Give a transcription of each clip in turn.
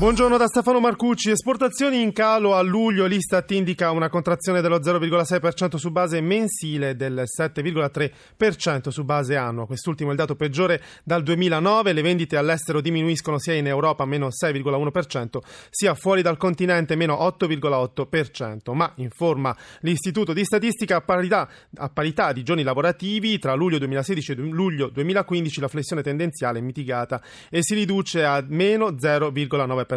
Buongiorno da Stefano Marcucci. Esportazioni in calo a luglio. L'Istat indica una contrazione dello 0,6% su base mensile e del 7,3% su base annua. Quest'ultimo è il dato peggiore dal 2009. Le vendite all'estero diminuiscono sia in Europa meno 6,1%, sia fuori dal continente meno 8,8%. Ma informa l'Istituto di Statistica a parità, a parità di giorni lavorativi tra luglio 2016 e luglio 2015 la flessione tendenziale è mitigata e si riduce a meno 0,9%.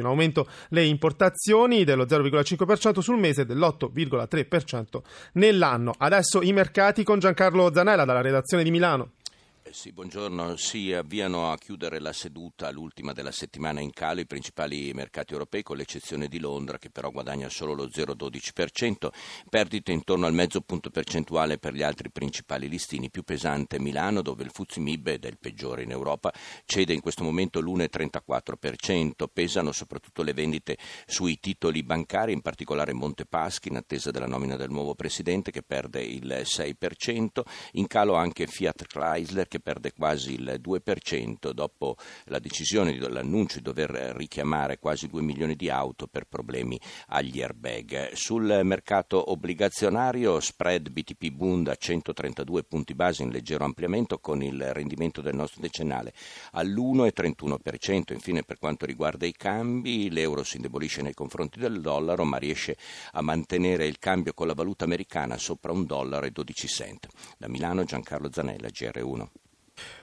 In aumento le importazioni dello 0,5% sul mese e dell'8,3% nell'anno. Adesso i mercati con Giancarlo Zanella dalla redazione di Milano. Sì, buongiorno. Si avviano a chiudere la seduta, l'ultima della settimana in calo, i principali mercati europei, con l'eccezione di Londra, che però guadagna solo lo 0,12%, perdite intorno al mezzo punto percentuale per gli altri principali listini, più pesante Milano, dove il Fuzzi Mib è il peggiore in Europa, cede in questo momento l'1,34%, pesano soprattutto le vendite sui titoli bancari, in particolare Montepaschi, in attesa della nomina del nuovo presidente, che perde il 6%, in calo anche Fiat Chrysler, che perde quasi il 2% dopo la decisione, l'annuncio di dover richiamare quasi 2 milioni di auto per problemi agli airbag. Sul mercato obbligazionario spread BTP Bund a 132 punti base in leggero ampliamento con il rendimento del nostro decennale all'1,31%. Infine per quanto riguarda i cambi l'euro si indebolisce nei confronti del dollaro ma riesce a mantenere il cambio con la valuta americana sopra un dollaro e 12 cent. Da Milano Giancarlo Zanella, GR1.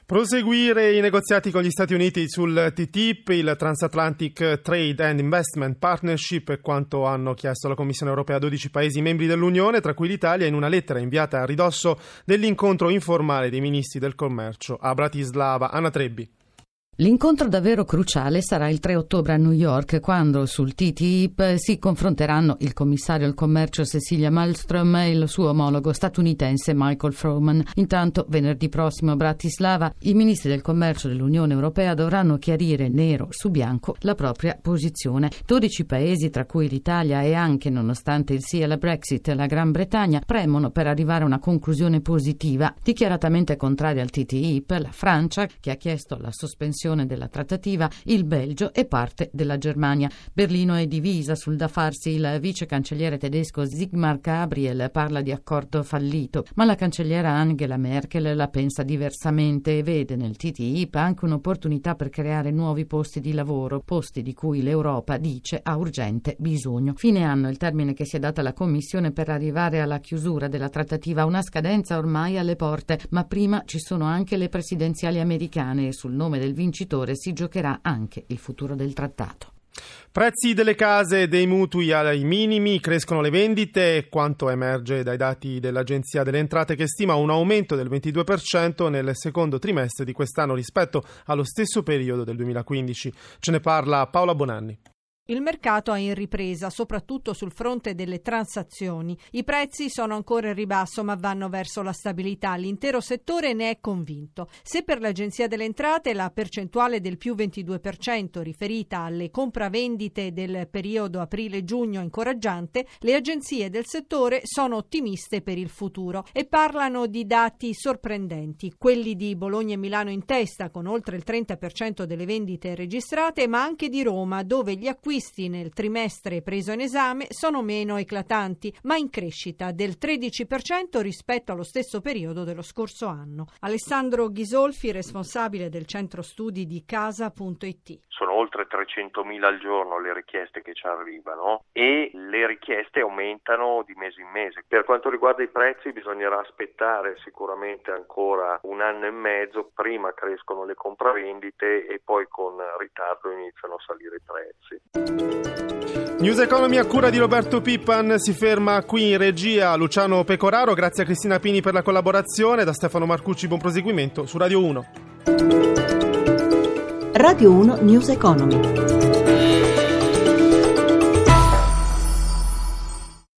Proseguire i negoziati con gli Stati Uniti sul TTIP, il Transatlantic Trade and Investment Partnership, è quanto hanno chiesto la Commissione europea a 12 Paesi membri dell'Unione, tra cui l'Italia, in una lettera inviata a ridosso dell'incontro informale dei ministri del commercio a Bratislava. Anna Trebbi. L'incontro davvero cruciale sarà il 3 ottobre a New York, quando sul TTIP si confronteranno il commissario al commercio Cecilia Malmström e il suo omologo statunitense Michael Froman. Intanto, venerdì prossimo a Bratislava, i ministri del commercio dell'Unione Europea dovranno chiarire nero su bianco la propria posizione. 12 paesi, tra cui l'Italia e anche, nonostante il sì alla Brexit, la Gran Bretagna, premono per arrivare a una conclusione positiva. Dichiaratamente contraria al TTIP, la Francia, che ha chiesto la sospensione della trattativa, il Belgio e parte della Germania. Berlino è divisa sul da farsi. Il vice cancelliere tedesco Sigmar Gabriel parla di accordo fallito, ma la cancelliera Angela Merkel la pensa diversamente e vede nel TTIP anche un'opportunità per creare nuovi posti di lavoro, posti di cui l'Europa dice ha urgente bisogno. Fine anno, il termine che si è data la Commissione per arrivare alla chiusura della trattativa, una scadenza ormai alle porte, ma prima ci sono anche le presidenziali americane sul nome del vincitore vincitore si giocherà anche il futuro del trattato. Prezzi delle case e dei mutui ai minimi, crescono le vendite, quanto emerge dai dati dell'Agenzia delle Entrate che stima un aumento del 22% nel secondo trimestre di quest'anno rispetto allo stesso periodo del 2015. Ce ne parla Paola Bonanni. Il mercato è in ripresa, soprattutto sul fronte delle transazioni. I prezzi sono ancora in ribasso, ma vanno verso la stabilità. L'intero settore ne è convinto. Se per l'Agenzia delle Entrate la percentuale del più 22% riferita alle compravendite del periodo aprile-giugno è incoraggiante, le agenzie del settore sono ottimiste per il futuro e parlano di dati sorprendenti. Quelli di Bologna e Milano in testa, con oltre il 30% delle vendite registrate, ma anche di Roma, dove gli acquisti acquisti nel trimestre preso in esame sono meno eclatanti, ma in crescita del 13% rispetto allo stesso periodo dello scorso anno. Alessandro Ghisolfi, responsabile del centro studi di casa.it. Sono oltre 300.000 al giorno le richieste che ci arrivano e le richieste aumentano di mese in mese. Per quanto riguarda i prezzi bisognerà aspettare sicuramente ancora un anno e mezzo, prima crescono le compravendite e poi con ritardo iniziano a salire i prezzi. News Economy a cura di Roberto Pippan si ferma qui in regia Luciano Pecoraro, grazie a Cristina Pini per la collaborazione, da Stefano Marcucci buon proseguimento su Radio 1. Radio 1 News Economy.